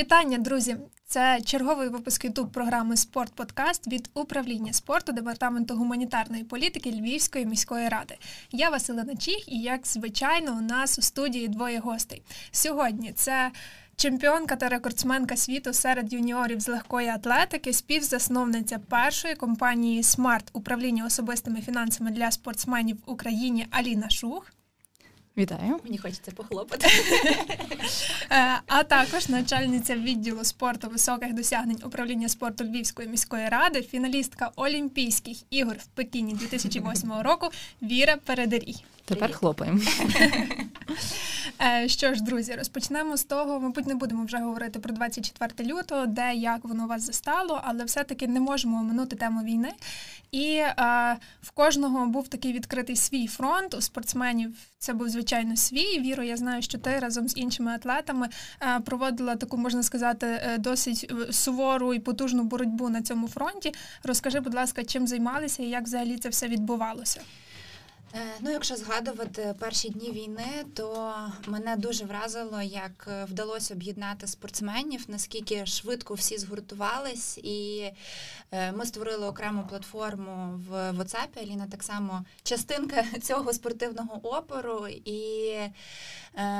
Вітання, друзі! Це черговий випуск ютуб програми Спорт Подкаст від управління спорту департаменту гуманітарної політики Львівської міської ради. Я Василина Чіх, і як звичайно, у нас у студії двоє гостей. Сьогодні це чемпіонка та рекордсменка світу серед юніорів з легкої атлетики, співзасновниця першої компанії Смарт управління особистими фінансами для спортсменів в Україні Аліна Шух. Вітаю, мені хочеться похлопати. Е, а також начальниця відділу спорту високих досягнень управління спорту Львівської міської ради, фіналістка Олімпійських ігор в Пекіні 2008 року Віра Передерій. Тепер хлопаємо. Е, що ж, друзі, розпочнемо з того, мабуть, не будемо вже говорити про 24 лютого, де як воно вас застало, але все-таки не можемо оминути тему війни. І е, в кожного був такий відкритий свій фронт. У спортсменів це був звичайно свій. Віро, я знаю, що ти разом з іншими атлетами е, проводила таку, можна сказати, е, досить е, сувору і потужну боротьбу на цьому фронті. Розкажи, будь ласка, чим займалися і як взагалі це все відбувалося? Е, ну, якщо згадувати перші дні війни, то мене дуже вразило, як е, вдалося об'єднати спортсменів, наскільки швидко всі згуртувались, і е, ми створили окрему платформу в WhatsApp, Аліна так само частинка цього спортивного опору, і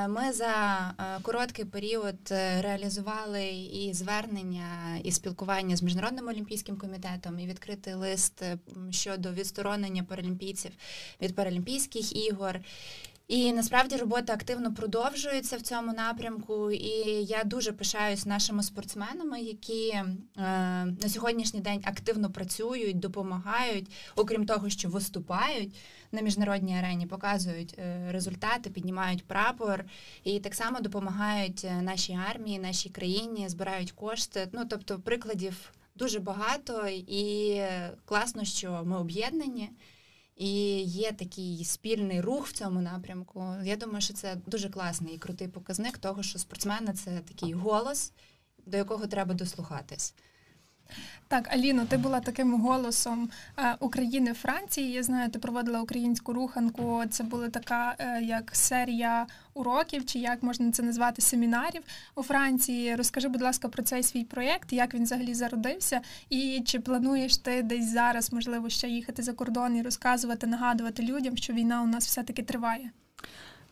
ми за короткий період реалізували і звернення, і спілкування з міжнародним олімпійським комітетом, і відкритий лист щодо відсторонення паралімпійців від Паралімпійських ігор. І насправді робота активно продовжується в цьому напрямку. І я дуже пишаюсь нашими спортсменами, які е, на сьогоднішній день активно працюють, допомагають, окрім того, що виступають на міжнародній арені, показують е, результати, піднімають прапор і так само допомагають е, нашій армії, нашій країні, збирають кошти. Ну тобто, прикладів дуже багато, і класно, що ми об'єднані. І є такий спільний рух в цьому напрямку. Я думаю, що це дуже класний і крутий показник того, що спортсмени це такий голос, до якого треба дослухатись. Так, Аліно, ти була таким голосом е, України Франції. Я знаю, ти проводила українську руханку. Це була така е, як серія уроків, чи як можна це назвати семінарів у Франції. Розкажи, будь ласка, про цей свій проєкт, як він взагалі зародився, і чи плануєш ти десь зараз, можливо, ще їхати за кордон і розказувати, нагадувати людям, що війна у нас все таки триває.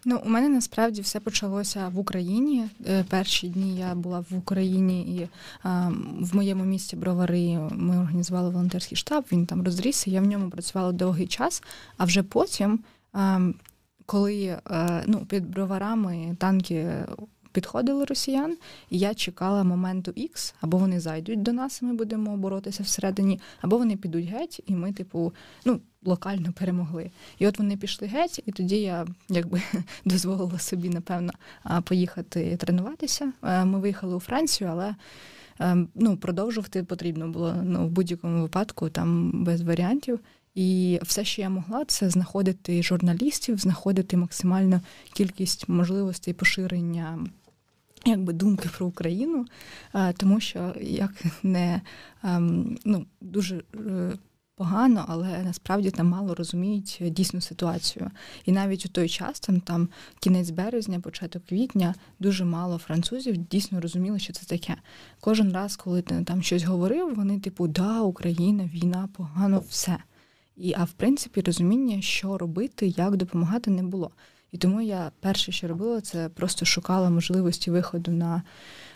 Ну, у мене насправді все почалося в Україні. Е, перші дні я була в Україні і а, в моєму місті Бровари ми організували волонтерський штаб. Він там розрісся. Я в ньому працювала довгий час. А вже потім, а, коли а, е, ну, під броварами танки підходили росіян, і я чекала моменту X, або вони зайдуть до нас, і ми будемо боротися всередині, або вони підуть геть, і ми, типу, ну, локально перемогли. І от вони пішли геть, і тоді я якби дозволила собі, напевно, поїхати тренуватися. Е, ми виїхали у Францію, але. Е, ну, продовжувати потрібно було ну, в будь-якому випадку, там без варіантів. І все, що я могла, це знаходити журналістів, знаходити максимальну кількість можливостей поширення якби думки про Україну, тому що як не ем, ну, дуже е, погано, але насправді там мало розуміють дійсну ситуацію. І навіть у той час, там там кінець березня, початок квітня, дуже мало французів дійсно розуміли, що це таке. Кожен раз, коли ти там щось говорив, вони типу, да, Україна, війна, погано, все. І а в принципі розуміння, що робити, як допомагати, не було. І тому я перше, що робила, це просто шукала можливості виходу на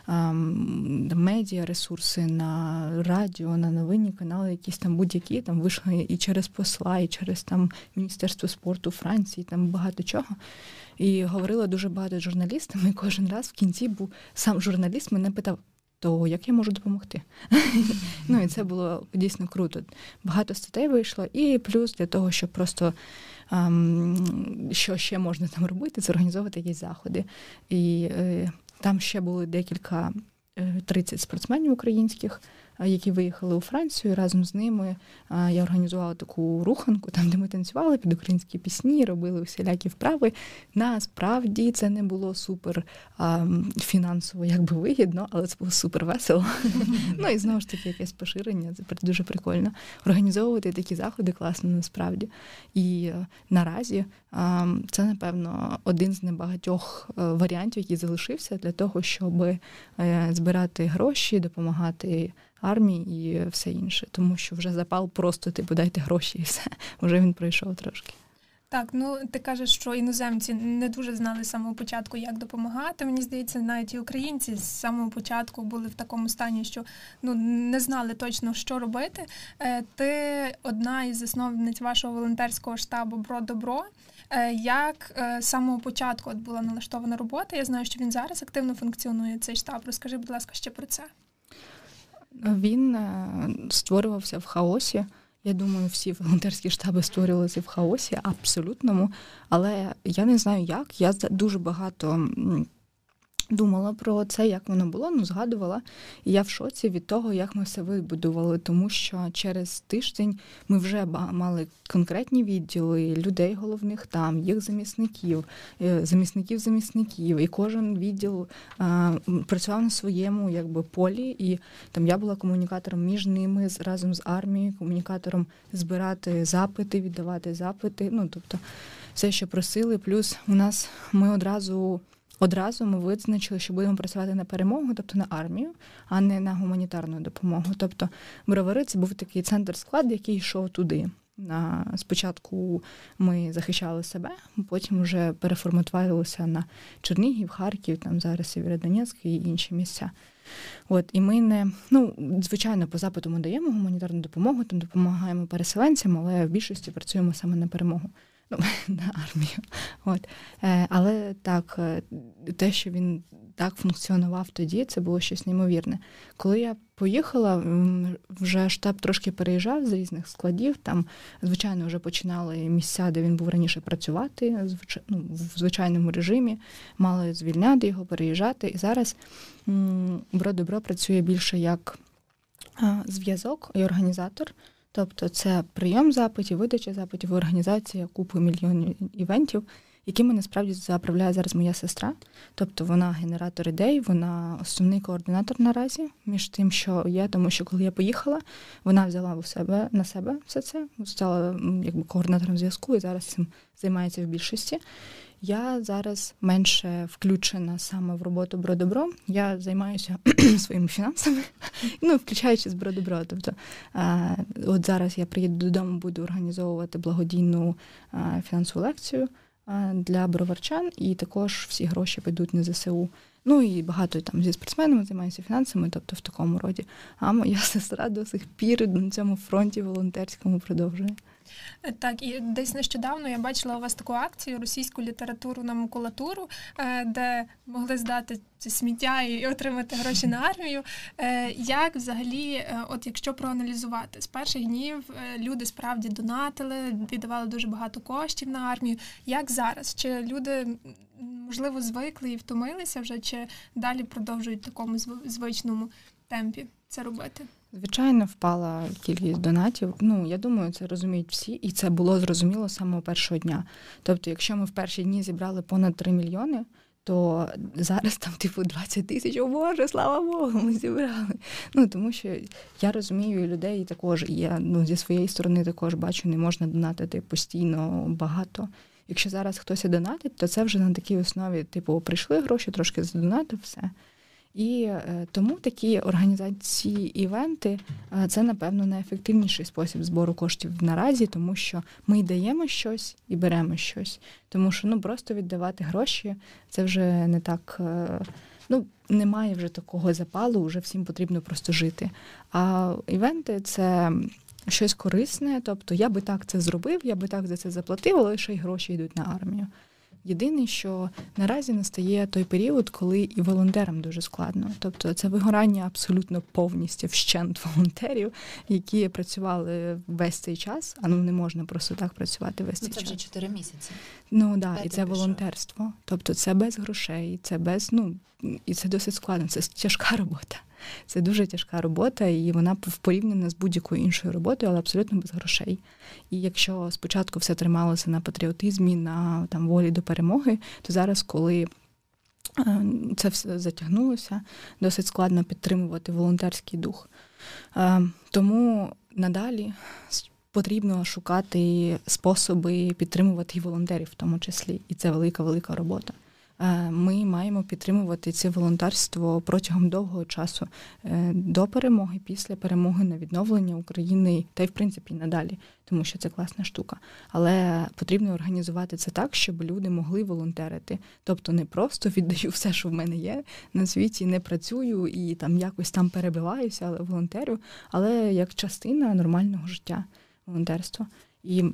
ем, медіа ресурси, на радіо, на новинні канали, якісь там будь-які там вийшли і через посла, і через там Міністерство спорту Франції, там багато чого. І говорила дуже багато з журналістами. І Кожен раз в кінці був сам журналіст мене питав. То як я можу допомогти? ну і це було дійсно круто. Багато статей вийшло, і плюс для того, щоб просто що ще можна там робити, це організовувати якісь заходи. І е, там ще були декілька 30 е, спортсменів українських, які виїхали у Францію. Разом з ними я організувала таку руханку, там де ми танцювали під українські пісні, робили усілякі вправи. Насправді це не було супер а, фінансово якби вигідно, але це було супер весело. Ну і знову ж таки якесь поширення. Це дуже прикольно. Організовувати такі заходи класно насправді. І е, наразі це, напевно, один з небагатьох е, варіантів, який залишився для того, щоб е, збирати гроші, допомагати армії і все інше. Тому що вже запал просто типу дайте гроші і все. Вже він пройшов трошки. Так, ну ти кажеш, що іноземці не дуже знали з самого початку, як допомагати. Мені здається, навіть і українці з самого початку були в такому стані, що ну не знали точно, що робити. Е, ти одна із засновниць вашого волонтерського штабу Бро Добро. Е, як е, з самого початку от була налаштована робота? Я знаю, що він зараз активно функціонує цей штаб. Розкажи, будь ласка, ще про це. Він створювався в хаосі. Я думаю, всі волонтерські штаби створювалися в хаосі абсолютному. Але я не знаю як. Я дуже багато думала про це, як воно було, ну згадувала. І я в шоці від того, як ми все вибудували, тому що через тиждень ми вже мали конкретні відділи людей головних там, їх замісників, е, замісників замісників, і кожен відділ а, працював на своєму якби полі, і там я була комунікатором між ними разом з армією, комунікатором збирати запити, віддавати запити. Ну тобто все, що просили. Плюс у нас ми одразу. Одразу ми визначили, що будемо працювати на перемогу, тобто на армію, а не на гуманітарну допомогу. Тобто Бровари це був такий центр склад, який йшов туди. На спочатку ми захищали себе, потім вже переформатувалися на Чернігів, Харків, там зараз Сєвєродонецьк і інші місця. От і ми не ну звичайно по запиту ми даємо гуманітарну допомогу, там допомагаємо переселенцям, але в більшості працюємо саме на перемогу на армію. От. Е, але так, е, те, що він так функціонував тоді, це було щось неймовірне. Коли я поїхала, вже штаб трошки переїжджав з різних складів. Там, звичайно, вже починали місця, де він був раніше працювати, ну, в звичайному режимі, мали звільняти його, переїжджати. І зараз Бро-Добро працює більше як зв'язок і організатор. Тобто це прийом запитів, видача запитів, організація купи мільйонів івентів, якими насправді заправляє зараз моя сестра. Тобто вона генератор ідей, вона основний координатор наразі між тим, що є, тому що коли я поїхала, вона взяла у себе на себе все це, стала якби координатором зв'язку і зараз цим займається в більшості. Я зараз менше включена саме в роботу Бродобро. Я займаюся своїми фінансами, ну включаючи з Бродобро. Тобто от зараз я приїду додому, буду організовувати благодійну фінансову лекцію для броварчан, і також всі гроші підуть на ЗСУ. Ну і багато там зі спортсменами займаюся фінансами, тобто в такому роді. А моя сестра до сих пір на цьому фронті волонтерському продовжує. Так, і десь нещодавно я бачила у вас таку акцію російську літературу на макулатуру, е, де могли здати це сміття і отримати гроші на армію. Е, як взагалі, е, от якщо проаналізувати, з перших днів люди справді донатили, віддавали дуже багато коштів на армію. Як зараз? Чи люди можливо звикли і втомилися вже, чи далі продовжують в такому звичному темпі це робити? Звичайно, впала кількість донатів. Ну я думаю, це розуміють всі, і це було зрозуміло з самого першого дня. Тобто, якщо ми в перші дні зібрали понад 3 мільйони, то зараз там, типу, 20 тисяч, о Боже, слава Богу, ми зібрали. Ну тому що я розумію людей також, і я ну зі своєї сторони також бачу, не можна донатити постійно багато. Якщо зараз хтось донатить, то це вже на такій основі, типу, прийшли гроші, трошки задонатив, все. І е, тому такі організації івенти е, це, напевно, найефективніший спосіб збору коштів наразі, тому що ми даємо щось і беремо щось. Тому що ну просто віддавати гроші це вже не так. Е, ну, немає вже такого запалу, вже всім потрібно просто жити. А івенти це щось корисне. Тобто я би так це зробив, я би так за це заплатив, але ще й гроші йдуть на армію. Єдине, що наразі настає той період, коли і волонтерам дуже складно. Тобто це вигорання абсолютно повністю вщент волонтерів, які працювали весь цей час, а ну не можна просто так працювати весь ну, цей це час. Це вже чотири місяці. Ну да, і це волонтерство. Тобто це без грошей, це без ну і це досить складно, це тяжка робота. Це дуже тяжка робота, і вона порівняна з будь-якою іншою роботою, але абсолютно без грошей. І якщо спочатку все трималося на патріотизмі, на там волі до перемоги, то зараз, коли е, це все затягнулося, досить складно підтримувати волонтерський дух. Е, тому надалі потрібно шукати способи підтримувати і волонтерів, в тому числі, і це велика велика робота. Е, ми маємо підтримувати це волонтерство протягом довгого часу е, до перемоги, після перемоги на відновлення України та й в принципі надалі, тому що це класна штука. Але потрібно організувати це так, щоб люди могли волонтерити. Тобто не просто віддаю все, що в мене є на світі, не працюю і там якось там перебиваюся, але волонтерю, але як частина нормального життя волонтерства. І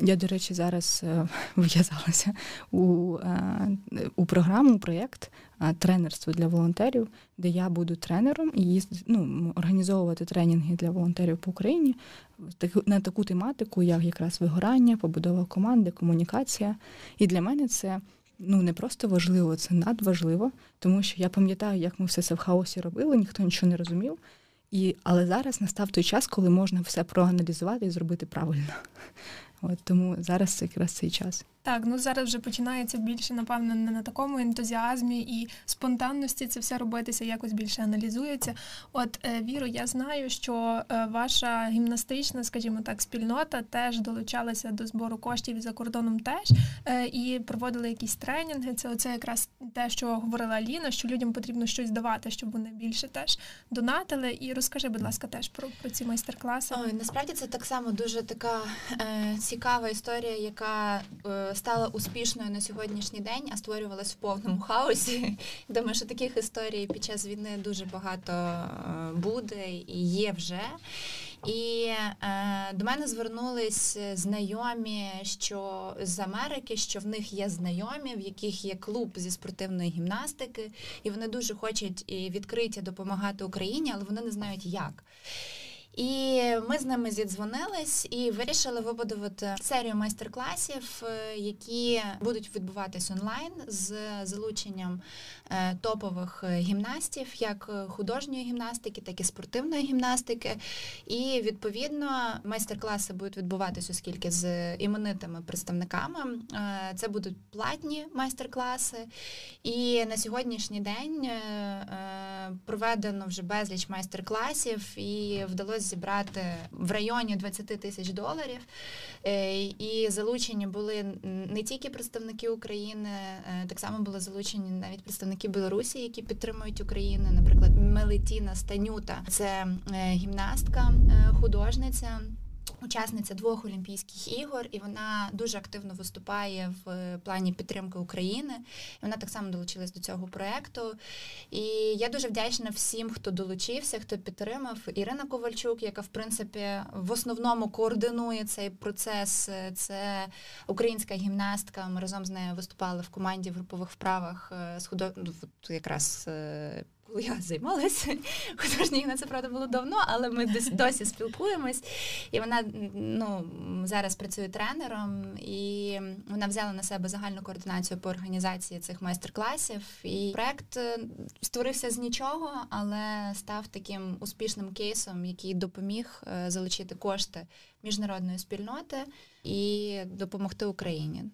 я, до речі, зараз е, в'язалася у е, у програму, проєкт е, тренерство для волонтерів, де я буду тренером і їздити, ну, організовувати тренінги для волонтерів по Україні на таку тематику, як якраз вигорання, побудова команди, комунікація. І для мене це ну не просто важливо, це надважливо, тому що я пам'ятаю, як ми все це в хаосі робили, ніхто нічого не розумів. І, Але зараз настав той час, коли можна все проаналізувати і зробити правильно. От Тому зараз якраз цей час. Так, ну зараз вже починається більше, напевно, не на такому ентузіазмі і спонтанності це все робитися, якось більше аналізується. От е, Віро, я знаю, що е, ваша гімнастична, скажімо так, спільнота теж долучалася до збору коштів за кордоном теж е, і проводили якісь тренінги. Це оце якраз те, що говорила Аліна, що людям потрібно щось давати, щоб вони більше теж донатили. І розкажи, будь ласка, теж про про ці майстер-класи. Ой, насправді це так само дуже така е, цікава історія, яка. Е, стала успішною на сьогоднішній день, а створювалась в повному хаосі. Думаю, що таких історій під час війни дуже багато е, буде і є вже. І е, до мене звернулись знайомі, що з Америки, що в них є знайомі, в яких є клуб зі спортивної гімнастики, і вони дуже хочуть і відкриті допомагати Україні, але вони не знають як. І ми з ними зідзвонились і вирішили вибудувати серію майстер-класів, е, які будуть відбуватись онлайн з залученням топових гімнастів, як художньої гімнастики, так і спортивної гімнастики. І відповідно майстер-класи будуть відбуватись, оскільки з іменитими представниками. Е, це будуть платні майстер-класи. І на сьогоднішній день проведено вже безліч майстер-класів і вдалося зібрати в районі 20 тисяч доларів. Е, і залучені були не тільки представники України, е, так само були залучені навіть представники Білорусі, які підтримують Україну. Наприклад, Мелетіна Станюта це е, гімнастка, художниця. Учасниця двох Олімпійських ігор, і вона дуже активно виступає в плані підтримки України. І Вона так само долучилась до цього проекту. І я дуже вдячна всім, хто долучився, хто підтримав. Ірина Ковальчук, яка в принципі в основному координує цей процес. Це українська гімнастка. Ми разом з нею виступали в команді в групових вправах е, з худо... Ну, якраз е, коли я займалася художньою, це правда було давно, але ми досі спілкуємось. І вона ну, зараз працює тренером, і вона взяла на себе загальну координацію по організації цих майстер-класів. І проект е, створився з нічого, але став таким успішним кейсом, який допоміг е, залучити кошти міжнародної спільноти і допомогти Україні.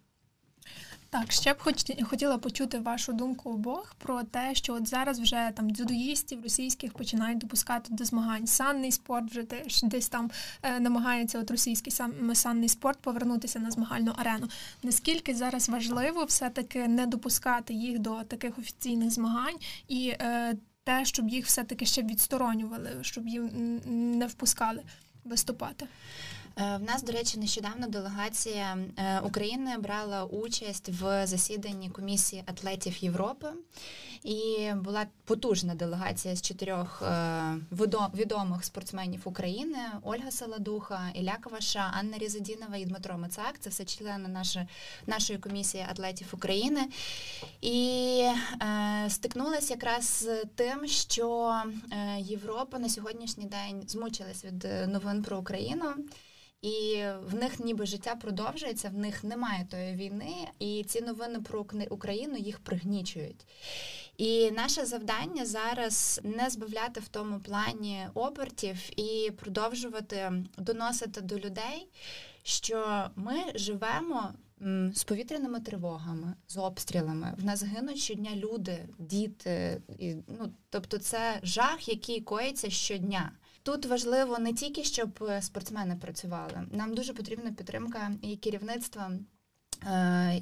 Так, ще б хоч хотіла почути вашу думку обох про те, що от зараз вже там дзюдоїстів російських починають допускати до змагань. Санний спорт вже теж десь там е, намагається от російський сам санний спорт повернутися на змагальну арену. Наскільки зараз важливо все-таки не допускати їх до таких офіційних змагань і е, те, щоб їх все-таки ще відсторонювали, щоб їм не впускали виступати? Е, в нас, до речі, нещодавно делегація е, України брала участь в засіданні комісії атлетів Європи, і була потужна делегація з чотирьох е, відомих спортсменів України: Ольга Саладуха, Ілля Каваша, Анна Різадінова і Дмитро Мицак. Це все члени нашої, нашої комісії атлетів України. І е, стикнулася якраз з тим, що Європа на сьогоднішній день змучилась від новин про Україну. І в них ніби життя продовжується, в них немає тої війни, і ці новини про Україну їх пригнічують. І наше завдання зараз не збавляти в тому плані обертів і продовжувати доносити до людей, що ми живемо з повітряними тривогами, з обстрілами. В нас гинуть щодня люди, діти. І, ну, Тобто, це жах, який коїться щодня. Тут важливо не тільки щоб спортсмени працювали. Нам дуже потрібна підтримка і керівництва Е,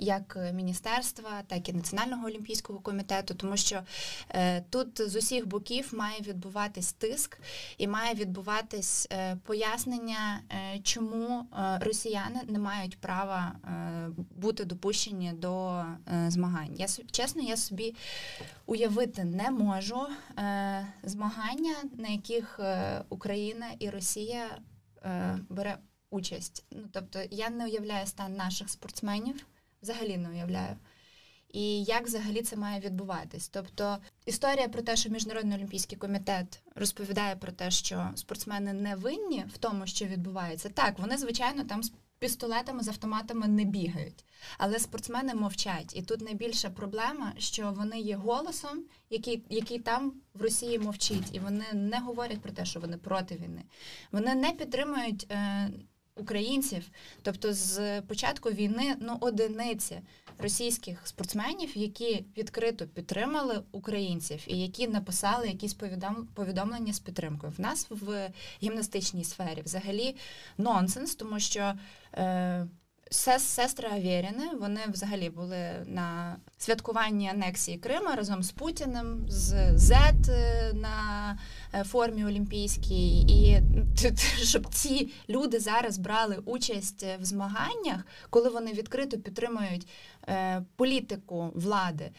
як міністерства, так і Національного олімпійського комітету, тому що е, тут з усіх боків має відбуватись тиск і має відбуватись е, пояснення, чому росіяни не мають права бути допущені до змагань. Я чесно, я собі уявити не можу змагання, на яких Україна і Росія бере участь. Ну тобто я не уявляю стан наших спортсменів, взагалі не уявляю. І як взагалі це має відбуватись? Тобто історія про те, що Міжнародний олімпійський комітет розповідає про те, що спортсмени не винні в тому, що відбувається. Так, вони, звичайно, там з пістолетами, з автоматами не бігають, але спортсмени мовчать. І тут найбільша проблема, що вони є голосом, який який там в Росії мовчить, і вони не говорять про те, що вони проти війни. Вони не підтримують. Е, українців. Тобто, з початку війни ну одиниці російських спортсменів, які відкрито підтримали українців і які написали якісь повідомлення з підтримкою. В нас в гімнастичній сфері взагалі нонсенс, тому що. Е, Сестри Авєріни, вони взагалі були на святкуванні анексії Крима разом з Путіним, з Зет е, на е, формі Олімпійській, і щоб ці люди зараз брали участь в змаганнях, коли вони відкрито підтримують е, політику влади.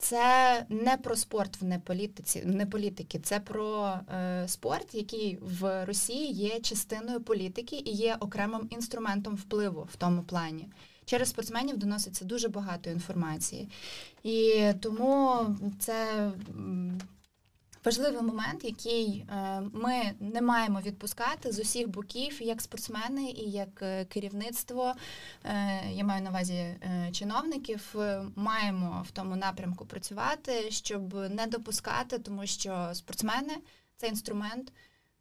Це не про спорт в неполітиці, не політики, це про е, спорт, який в Росії є частиною політики і є окремим інструментом впливу в тому плані. Через спортсменів доноситься дуже багато інформації, і тому це важливий момент, який е, ми не маємо відпускати з усіх боків, як спортсмени і як е, керівництво. Е, я маю на увазі чиновників. Маємо в тому напрямку працювати, щоб не допускати, тому що спортсмени це інструмент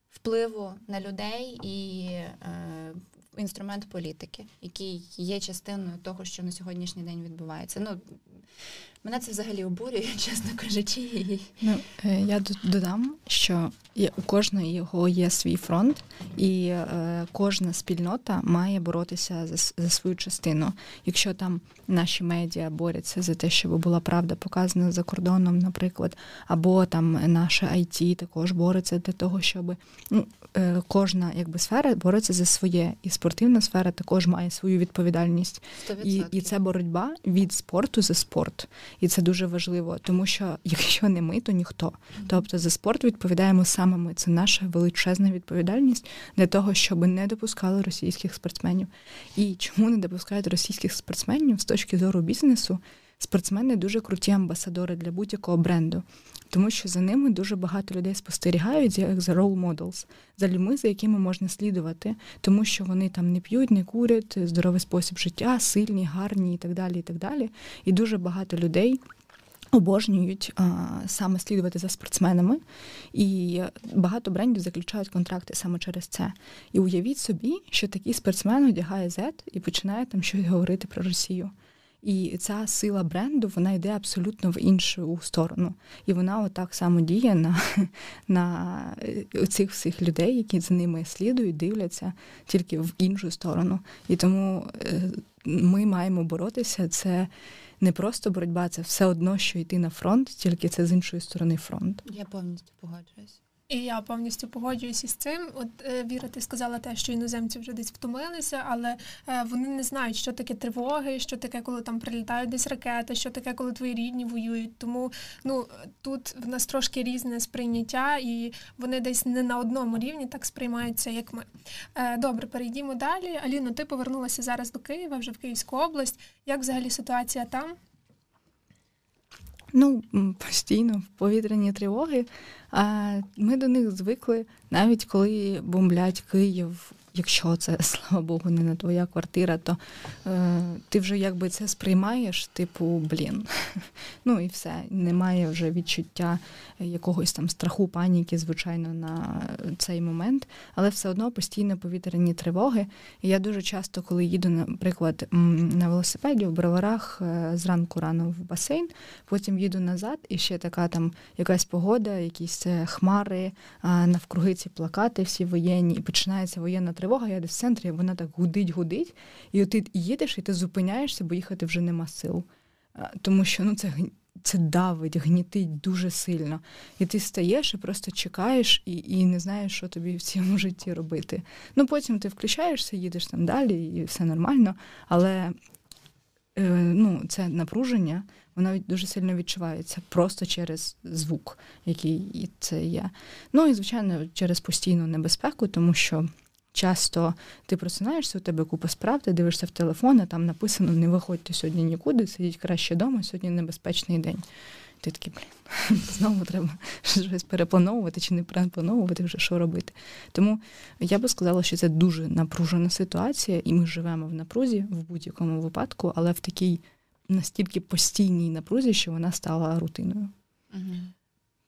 впливу на людей і інструмент політики, який є частиною того, що на сьогоднішній день відбувається. Ну Мене це взагалі обурює, чесно кажучи. Ну, е, Я додам, що у кожного його є свій фронт, і е, кожна спільнота має боротися за за свою частину. Якщо там наші медіа борються за те, щоб була правда показана за кордоном, наприклад, або там наше IT також бореться для того, щоб ну, е, кожна якби сфера бореться за своє, і спортивна сфера також має свою відповідальність. І, І це боротьба від спорту за спорт. І це дуже важливо, тому що якщо не ми, то ніхто. Тобто за спорт відповідаємо саме ми. Це наша величезна відповідальність для того, щоб не допускали російських спортсменів. І чому не допускають російських спортсменів з точки зору бізнесу? Спортсмени дуже круті амбасадори для будь-якого бренду, тому що за ними дуже багато людей спостерігають як за role models, за людьми, за якими можна слідувати, тому що вони там не п'ють, не курять, здоровий спосіб життя, сильні, гарні і так далі. І так далі. І дуже багато людей. Обожнюють а, саме слідувати за спортсменами, і багато брендів заключають контракти саме через це. І уявіть собі, що такий спортсмен одягає Z і починає там щось говорити про Росію. І ця сила бренду вона йде абсолютно в іншу сторону. І вона отак само діє на на е, цих всіх людей, які за ними слідують, дивляться тільки в іншу сторону. І тому е, ми маємо боротися. Це не просто боротьба, це все одно, що йти на фронт, тільки це з іншої сторони фронт. Я повністю погоджуюсь. І я повністю погоджуюся з цим. От е, Віра, ти сказала те, що іноземці вже десь втомилися, але е, вони не знають, що таке тривоги, що таке, коли там прилітають десь ракети, що таке, коли твої рідні воюють. Тому ну тут в нас трошки різне сприйняття, і вони десь не на одному рівні так сприймаються, як ми. Е, добре, перейдімо далі. Аліно, ти повернулася зараз до Києва, вже в Київську область. Як взагалі ситуація там? Ну, постійно в повітряні тривоги. А ми до них звикли, навіть коли бомблять Київ якщо це, слава Богу, не на твоя квартира, то е, ти вже якби це сприймаєш, типу, блін. Ну і все. Немає вже відчуття якогось там страху, паніки, звичайно, на цей момент, але все одно постійно повітряні тривоги. І я дуже часто, коли їду, наприклад, на велосипеді в броварах е, зранку рано в басейн, потім їду назад, і ще така там якась погода, якісь е, хмари, навкруги ці плакати, всі воєнні, і починається воєнна тривога, я десь в центрі, вона так гудить-гудить, і от ти їдеш, і ти зупиняєшся, бо їхати вже нема сил. Тому що ну, це це давить, гнітить дуже сильно. І ти стаєш і просто чекаєш і і не знаєш, що тобі в цьому житті робити. Ну потім ти включаєшся, їдеш там далі, і все нормально. Але е, ну, це напруження, воно дуже сильно відчувається просто через звук, який це є. Ну і звичайно, через постійну небезпеку, тому що. Часто ти просинаєшся, у тебе купа справ, ти дивишся в телефон, а там написано не виходьте сьогодні нікуди, сидіть краще вдома, сьогодні небезпечний день. Ти такий, блін, знову треба щось переплановувати чи не переплановувати, вже що робити. Тому я би сказала, що це дуже напружена ситуація, і ми живемо в напрузі в будь-якому випадку, але в такій настільки постійній напрузі, що вона стала рутиною. Угу.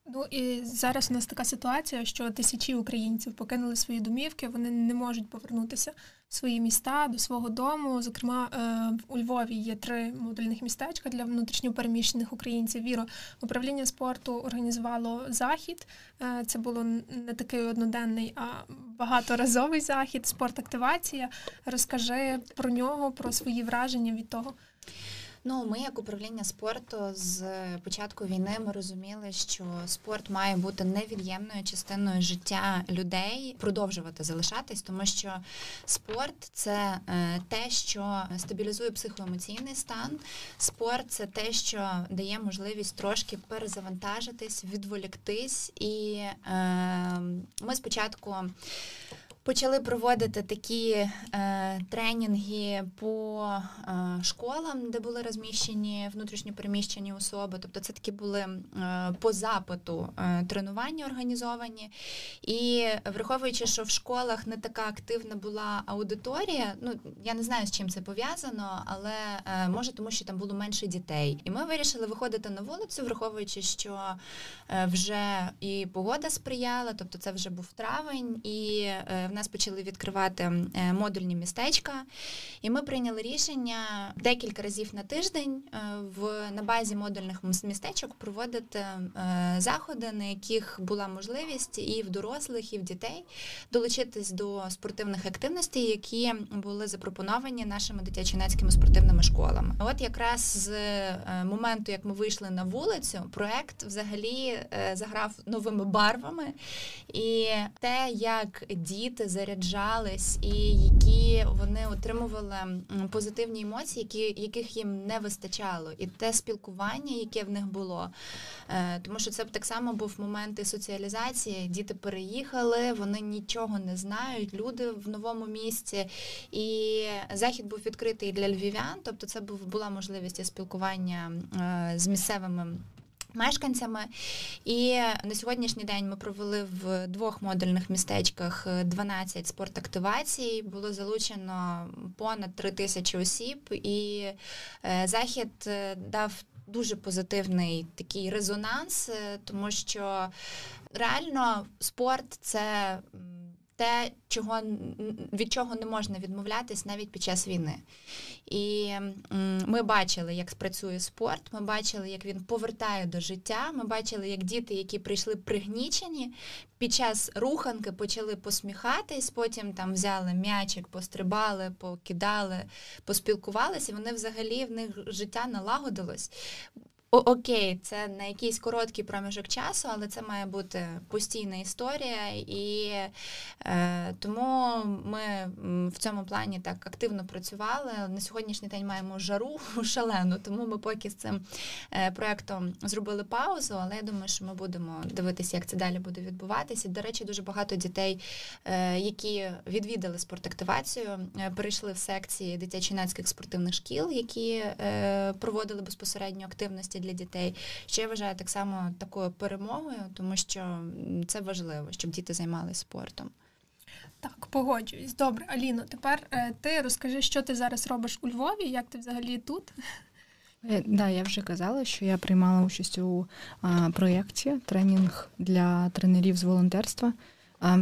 Ну і зараз у нас така ситуація, що тисячі українців покинули свої домівки, вони не можуть повернутися в свої міста до свого дому. Зокрема, е, у Львові є три модульних містечка для внутрішньопереміщених українців. Віро управління спорту організувало захід. Е, це було не такий одноденний, а багаторазовий захід. Спорт-активація. Розкажи про нього, про свої враження від того. Ну, ми, як управління спорту, з початку війни ми розуміли, що спорт має бути невід'ємною частиною життя людей, продовжувати залишатись, тому що спорт це е, те, що стабілізує психоемоційний стан. Спорт це те, що дає можливість трошки перезавантажитись, відволіктись, і е, ми спочатку. Почали проводити такі е, тренінги по е, школам, де були розміщені внутрішньопереміщені особи. Тобто це такі були е, по запиту е, тренування організовані. І враховуючи, що в школах не така активна була аудиторія, ну я не знаю, з чим це пов'язано, але е, може тому, що там було менше дітей. І ми вирішили виходити на вулицю, враховуючи, що е, вже і погода сприяла, тобто це вже був травень. і в нас почали відкривати е, модульні містечка, і ми прийняли рішення декілька разів на тиждень е, в на базі модульних містечок проводити е, заходи, на яких була можливість і в дорослих, і в дітей долучитись до спортивних активностей, які були запропоновані нашими дитячо-юнацькими спортивними школами. От якраз з моменту, як ми вийшли на вулицю, проект взагалі заграв новими барвами, і те, як діти заряджались, і які вони отримували позитивні емоції, які, яких їм не вистачало, і те спілкування, яке в них було. Е, тому що це так само був момент і соціалізації. Діти переїхали, вони нічого не знають, люди в новому місці. І захід був відкритий для львів'ян, тобто це була можливість спілкування е, з місцевими мешканцями. І на сьогоднішній день ми провели в двох модульних містечках 12 спортактивацій. Було залучено понад 3 тисячі осіб, і е, захід е, дав дуже позитивний такий резонанс, е, тому що реально спорт це те, чого від чого не можна відмовлятись навіть під час війни. І ми бачили, як спрацює спорт. Ми бачили, як він повертає до життя. Ми бачили, як діти, які прийшли пригнічені, під час руханки почали посміхатись. Потім там взяли м'ячик, пострибали, покидали, поспілкувалися. Вони взагалі в них життя налагодилось окей, це на якийсь короткий проміжок часу, але це має бути постійна історія, і е, тому ми в цьому плані так активно працювали. На сьогоднішній день маємо жару шалену, тому ми поки з цим е, проектом зробили паузу. Але я думаю, що ми будемо дивитися, як це далі буде відбуватися. До речі, дуже багато дітей, е, які відвідали спортактивацію, е, перейшли в секції дитячо-юнацьких спортивних шкіл, які е, проводили безпосередньо активності для дітей, що я вважаю так само такою перемогою, тому що це важливо, щоб діти займалися спортом. Так, погоджуюсь. Добре, Аліно, тепер е, ти розкажи, що ти зараз робиш у Львові, як ти взагалі тут? Так, да, я вже казала, що я приймала участь у а, проєкті тренінг для тренерів з волонтерства, а,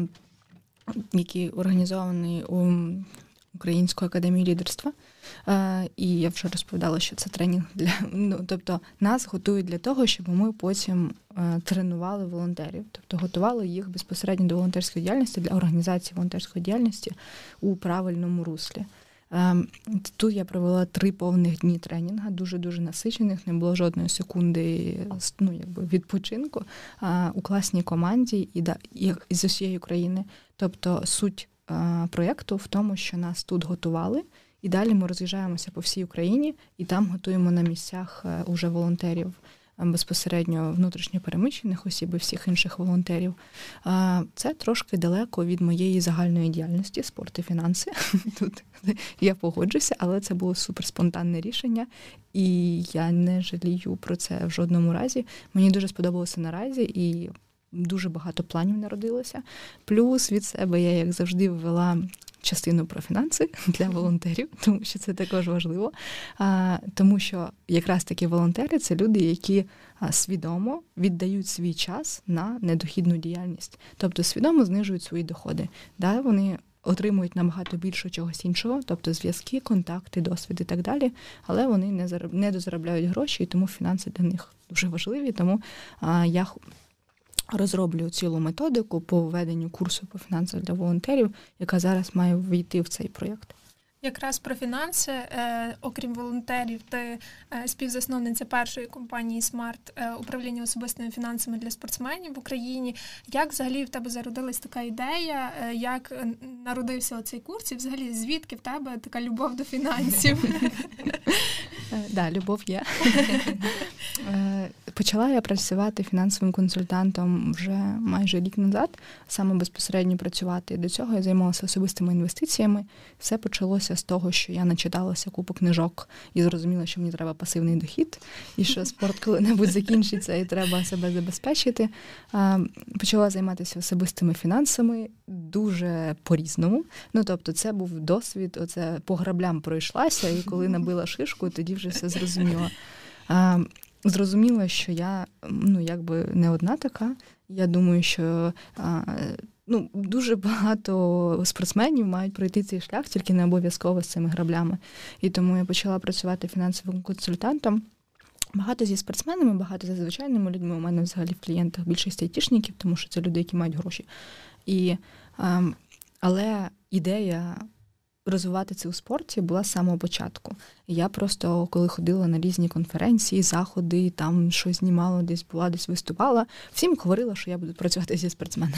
який організований у Української академії лідерства. А, і я вже розповідала, що це тренінг для ну, тобто нас готують для того, щоб ми потім а, тренували волонтерів, тобто готували їх безпосередньо до волонтерської діяльності для організації волонтерської діяльності у правильному руслі. Ем, тут я провела три повних дні тренінга, дуже дуже насичених. Не було жодної секунди ну, якби відпочинку у класній команді і да, і з усієї України. Тобто суть проєкту в тому, що нас тут готували, і далі ми роз'їжджаємося по всій Україні і там готуємо на місцях е, уже волонтерів безпосередньо внутрішньо переміщених осіб і всіх інших волонтерів. Це трошки далеко від моєї загальної діяльності, спорт і фінанси. Тут я погоджуся, але це було суперспонтанне рішення, і я не жалію про це в жодному разі. Мені дуже сподобалося наразі і. Дуже багато планів народилося. Плюс від себе я, як завжди, ввела частину про фінанси для волонтерів, тому що це також важливо. А, Тому що якраз такі волонтери це люди, які свідомо віддають свій час на недохідну діяльність, тобто свідомо знижують свої доходи. Да, Вони отримують набагато більше чогось іншого, тобто зв'язки, контакти, досвід і так далі. Але вони не зароб... не дозаробляють гроші, і тому фінанси для них дуже важливі. Тому а, я розроблюю цілу методику по введенню курсу по фінансах для волонтерів, яка зараз має ввійти в цей проєкт. Якраз про фінанси, е, окрім волонтерів, ти е, співзасновниця першої компанії Смарт е, управління особистими фінансами для спортсменів в Україні. Як взагалі в тебе зародилась така ідея? Як народився цей курс? І взагалі звідки в тебе така любов до фінансів? Так, да, любов є. Почала я працювати фінансовим консультантом вже майже рік назад, саме безпосередньо працювати. До цього я займалася особистими інвестиціями. Все почалося з того, що я начиталася купу книжок і зрозуміла, що мені треба пасивний дохід, і що спорт коли-небудь закінчиться, і треба себе забезпечити. Почала займатися особистими фінансами дуже по-різному. Ну тобто, це був досвід, оце по граблям пройшлася, і коли набила шишку, тоді вже все зрозуміла зрозуміла, що я ну якби не одна така. Я думаю, що а, ну, дуже багато спортсменів мають пройти цей шлях, тільки не обов'язково з цими граблями. І тому я почала працювати фінансовим консультантом. Багато зі спортсменами, багато зі звичайними людьми. У мене взагалі в клієнтах більшість айтішників, тому що це люди, які мають гроші. І, а, Але ідея розвивати це у спорті була з самого початку. Я просто, коли ходила на різні конференції, заходи, там щось знімала, десь була, десь виступала, всім говорила, що я буду працювати зі спортсменами.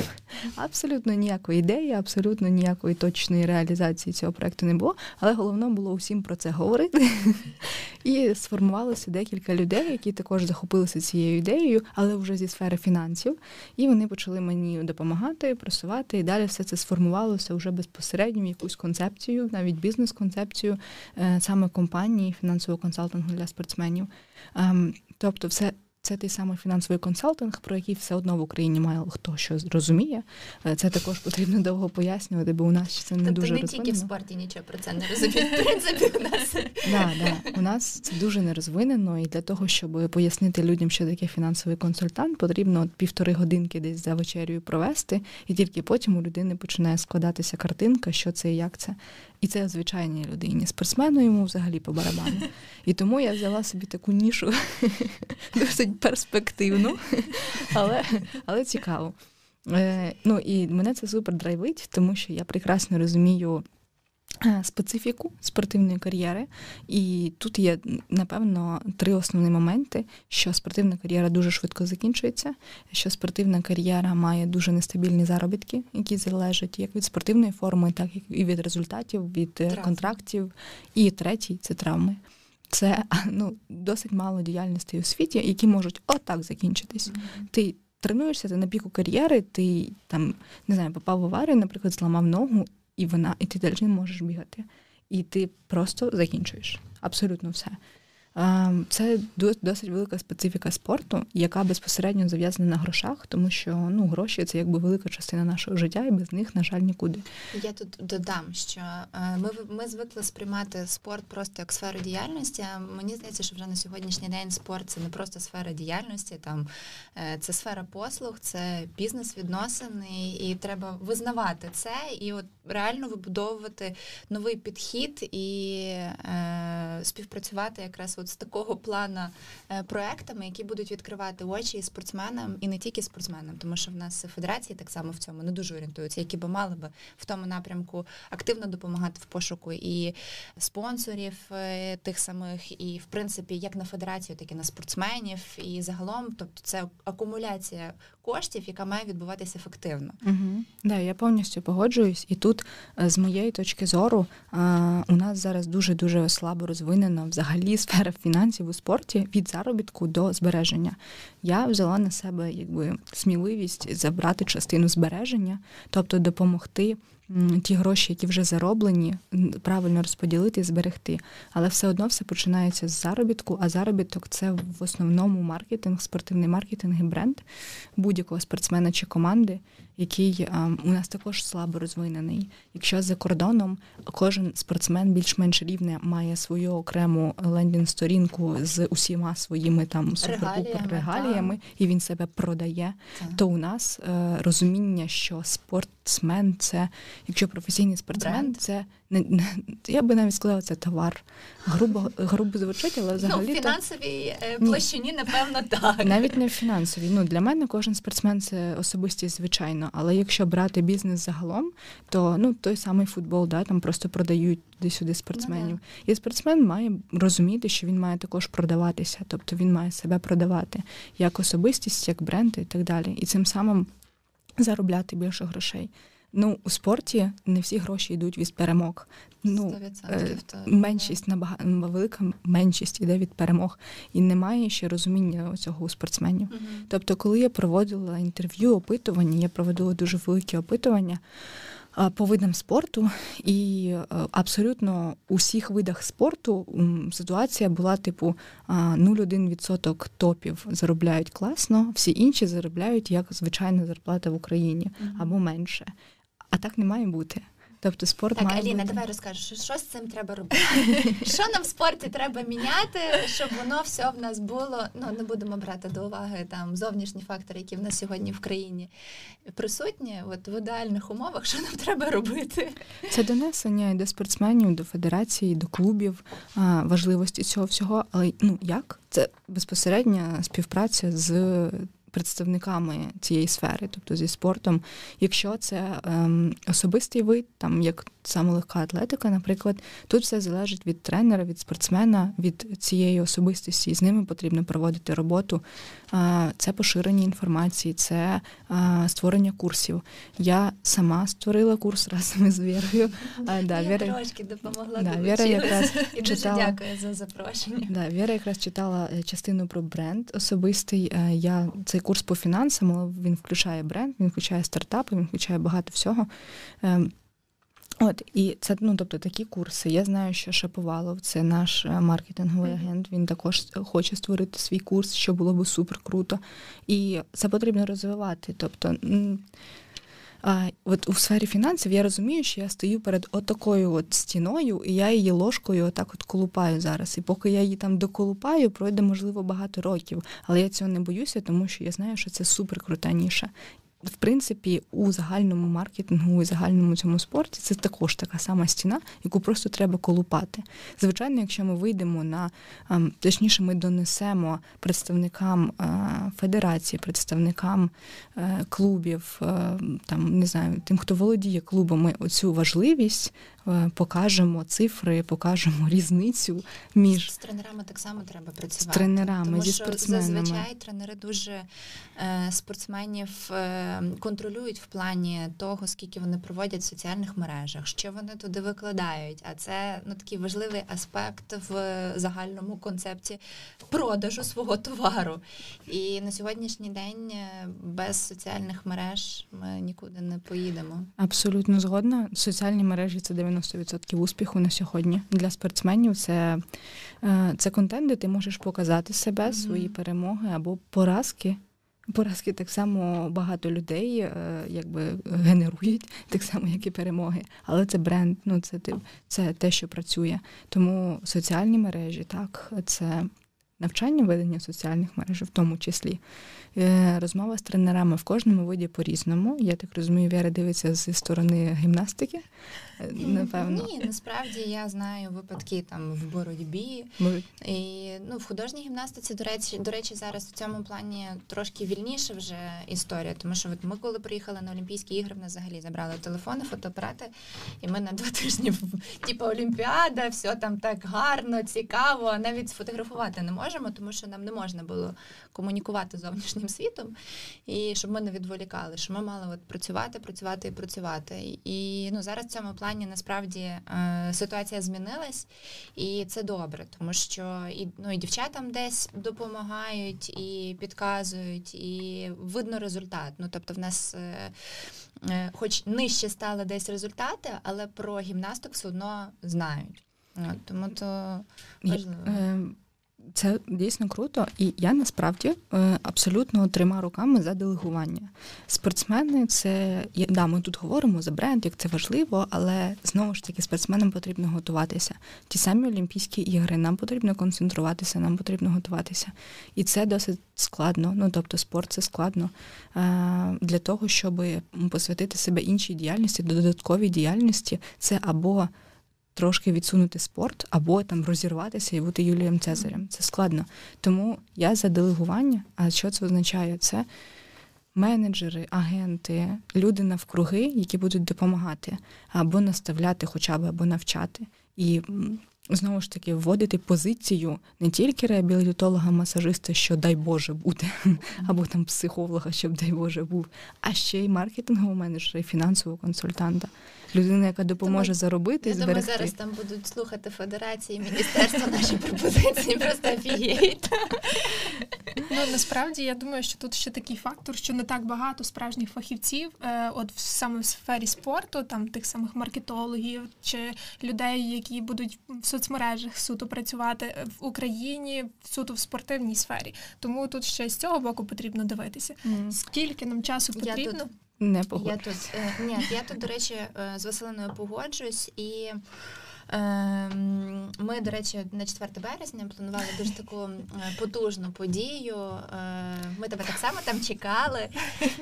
Абсолютно ніякої ідеї, абсолютно ніякої точної реалізації цього проекту не було. Але головне було усім про це говорити. І сформувалося декілька людей, які також захопилися цією ідеєю, але вже зі сфери фінансів. І вони почали мені допомагати, просувати. І далі все це сформувалося вже безпосередньо в якусь концепцію, навіть бізнес-концепцію е, саме компанії компанії фінансового консалтингу для спортсменів. Ем, тобто, все це той самий фінансовий консалтинг, про який все одно в Україні мало хто що розуміє. Е, це також потрібно довго пояснювати, бо у нас це не тобто дуже не тільки в спорті нічого про це не розуміють. В принципі, у нас да, да. у нас це дуже не розвинено, і для того, щоб пояснити людям, що таке фінансовий консультант, потрібно півтори годинки десь за вечерю провести, і тільки потім у людини починає складатися картинка, що це і як це. І це звичайній людині. Спортсмену йому взагалі по барабану. І тому я взяла собі таку нішу досить перспективну, але але цікаво. Е, Ну і мене це супер драйвить, тому що я прекрасно розумію. Е, специфіку спортивної кар'єри, і тут є напевно три основні моменти: що спортивна кар'єра дуже швидко закінчується, що спортивна кар'єра має дуже нестабільні заробітки, які залежать як від спортивної форми, так і від результатів, від е, Травми. контрактів. І третій це травми. Це ну досить мало діяльностей у світі, які можуть отак закінчитись. Mm-hmm. Ти тренуєшся ти на піку кар'єри, ти там не знаю, попав в аварію, наприклад, зламав ногу і вона, і ти далі не можеш бігати. І ти просто закінчуєш абсолютно все. Це досить велика специфіка спорту, яка безпосередньо зав'язана на грошах, тому що ну гроші це якби велика частина нашого життя, і без них, на жаль, нікуди. Я тут додам, що е, ми ми звикли сприймати спорт просто як сферу діяльності. а Мені здається, що вже на сьогоднішній день спорт це не просто сфера діяльності, там е, це сфера послуг, це бізнес відносин, і треба визнавати це і от реально вибудовувати новий підхід і е, співпрацювати якраз от з такого плана е, проектами, які будуть відкривати очі і спортсменам і не тільки спортсменам, тому що в нас федерації так само в цьому не дуже орієнтуються, які би мали би в тому напрямку активно допомагати в пошуку і спонсорів е, тих самих, і в принципі як на федерацію, так і на спортсменів, і загалом, тобто це акумуляція коштів, яка має відбуватися ефективно. Угу. Да, я повністю погоджуюсь, і тут е, з моєї точки зору у нас зараз дуже дуже слабо розвинена взагалі сфера фінансів у спорті від заробітку до збереження. Я взяла на себе якби сміливість забрати частину збереження, тобто допомогти ті гроші, які вже зароблені, правильно розподілити і зберегти. Але все одно все починається з заробітку, а заробіток це в основному маркетинг, спортивний маркетинг і бренд будь-якого спортсмена чи команди, який у нас також слабо розвинений. Якщо за кордоном кожен спортсмен більш-менш рівне має свою окрему лендінг-сторінку з усіма своїми там супер регаліями, і він себе продає, так. то у нас е, розуміння, що спортсмен це, якщо професійний спортсмен, Бренд. це не, не я би навіть сказала, це товар. Грубо грубо звучить, але взагалі Ну, в фінансовій то... площині, напевно, так. Навіть не в фінансовій. Ну для мене кожен спортсмен це особистість, звичайно. Але якщо брати бізнес загалом, то ну той самий футбол, да, там просто продають туди-сюди спортсменів. Ну, і спортсмен має розуміти, що він має також продаватися, тобто він має себе продавати як особистість, як бренд і так далі. І цим самим заробляти більше грошей. Ну, у спорті не всі гроші йдуть від перемог. Ну, е, Меншість набагато велика меншість іде від перемог, і немає ще розуміння цього у спортсменів. Угу. Тобто, коли я проводила інтерв'ю, опитування, я проводила дуже великі опитування по видам спорту, і е, абсолютно у всіх видах спорту ситуація була типу 0,1% топів заробляють класно, всі інші заробляють як звичайна зарплата в Україні або менше. А так не має бути. Тобто спорт так, має Аліна, бути... давай розкажеш, що, що з цим треба робити? Що нам в спорті треба міняти, щоб воно все в нас було. Ну не будемо брати до уваги там зовнішні фактори, які в нас сьогодні в країні присутні. От в ідеальних умовах, що нам треба робити? Це донесення і до спортсменів, до федерації, до клубів важливості цього всього. Але ну як це безпосередня співпраця з представниками цієї сфери, тобто зі спортом. Якщо це ем, особистий вид, там як саме легка атлетика, наприклад, тут все залежить від тренера, від спортсмена, від цієї особистості, і з ними потрібно проводити роботу. Е, це поширення інформації, це е, створення курсів. Я сама створила курс разом із Вірою. Е, да, Я Віра... трошки допомогла да, Віра якраз і дуже читала... дякую за запрошення. Да, Віра якраз читала е, частину про бренд особистий. Е, я цей курс по фінансам, але він включає бренд, він включає стартапи, він включає багато всього. Ем, от і це ну, тобто такі курси. Я знаю, що Шаповалов, це наш е, маркетинговий агент. Він також хоче створити свій курс, що було б супер круто. І це потрібно розвивати. Тобто а, От у сфері фінансів я розумію, що я стою перед отакою от стіною, і я її ложкою отак от колупаю зараз. І поки я її там доколупаю, пройде, можливо, багато років. Але я цього не боюся, тому що я знаю, що це супер ніша в принципі, у загальному маркетингу і загальному цьому спорті це також така сама стіна, яку просто треба колупати. Звичайно, якщо ми вийдемо на ем, точніше, ми донесемо представникам е, федерації, представникам е, клубів, е, там не знаю, тим, хто володіє клубами, оцю важливість покажемо цифри, покажемо різницю між з тренерами так само треба працювати. З тренерами Тому зі що спортсменами. зазвичай тренери дуже е, спортсменів е, контролюють в плані того, скільки вони проводять в соціальних мережах, що вони туди викладають. А це ну такий важливий аспект в загальному концепті продажу свого товару. І на сьогоднішній день е, без соціальних мереж ми нікуди не поїдемо. Абсолютно згодна. Соціальні мережі це 90% успіху на сьогодні. Для спортсменів це е, це контент, де ти можеш показати себе, свої перемоги або поразки. Поразки так само багато людей е, якби генерують, так само, як і перемоги. Але це бренд, ну це це те, що працює. Тому соціальні мережі, так, це навчання ведення соціальних мереж, в тому числі. Е, розмова з тренерами в кожному виді по-різному. Я так розумію, Віра дивиться зі сторони гімнастики. Напевно. Ні, насправді я знаю випадки там в боротьбі. І ну, в художній гімнастиці, до речі, до речі, зараз в цьому плані трошки вільніше вже історія, тому що от ми, коли приїхали на Олімпійські ігри, в нас взагалі забрали телефони, фотоапарати, і ми на два тижні типу Олімпіада, все там так гарно, цікаво. Навіть сфотографувати не можемо, тому що нам не можна було комунікувати з зовнішнім світом, і щоб ми не відволікали, що ми мали от працювати, працювати і працювати. І ну зараз в цьому плані насправді е, ситуація змінилась, і це добре, тому що і ну і дівчатам десь допомагають і підказують, і видно результат. Ну тобто, в нас, е, е, хоч нижче стали десь результати, але про гімнасток все одно знають. Тому то важливо. Це дійсно круто, і я насправді е, абсолютно трьома руками за делегування. Спортсмени це да, ми тут говоримо за бренд, як це важливо, але знову ж таки спортсменам потрібно готуватися. Ті самі Олімпійські ігри, нам потрібно концентруватися, нам потрібно готуватися. І це досить складно. Ну тобто, спорт це складно е, для того, щоб посвятити себе іншій діяльності, додатковій діяльності. Це або трошки відсунути спорт або там розірватися і бути Юлієм Цезарем. Це складно. Тому я за делегування. А що це означає? Це менеджери, агенти, люди навкруги, які будуть допомагати або наставляти, хоча б або навчати. І знову ж таки вводити позицію не тільки реабілітолога, масажиста, що дай Боже бути, або там психолога, щоб дай Боже був, а ще й маркетингового менеджера і фінансового консультанта людина, яка допоможе заробити. Я думаю, зараз там будуть слухати федерації, міністерства наші пропозиції, просто офігіють. Ну насправді я думаю, що тут ще такий фактор, що не так багато справжніх фахівців, е, от саме в сфері спорту, там тих самих маркетологів чи людей, які будуть в соцмережах суто працювати в Україні, суто в спортивній сфері. Тому тут ще з цього боку потрібно дивитися. Mm. Скільки нам часу потрібно? Я тут не погоджуюсь. Я тут, е, ні, я тут, до речі, е, з Василиною погоджуюсь і. Ем, ми, до речі, на 4 березня планували дуже таку е, потужну подію. Е, ми тебе так само там чекали.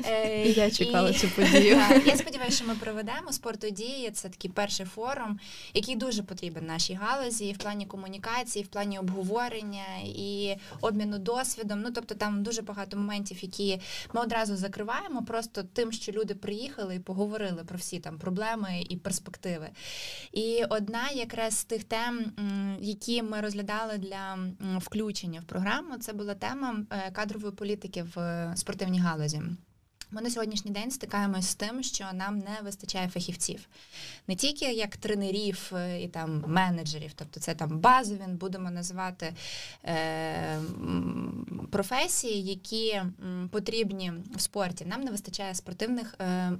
Е, Я чекала і, цю подію. Я сподіваюся, що ми проведемо спортодії. Це такий перший форум, який дуже потрібен нашій галузі в плані комунікації, в плані обговорення і обміну досвідом. Ну тобто там дуже багато моментів, які ми одразу закриваємо, просто тим, що люди приїхали і поговорили про всі там проблеми і перспективи. І одна якраз з тих тем, які ми розглядали для включення в програму, це була тема е, кадрової політики в е, спортивній галузі. Ми на сьогоднішній день стикаємось з тим, що нам не вистачає фахівців, не тільки як тренерів е, і там менеджерів, тобто це там базові, будемо називати е, професії, які потрібні в спорті. Нам не вистачає спортивних е,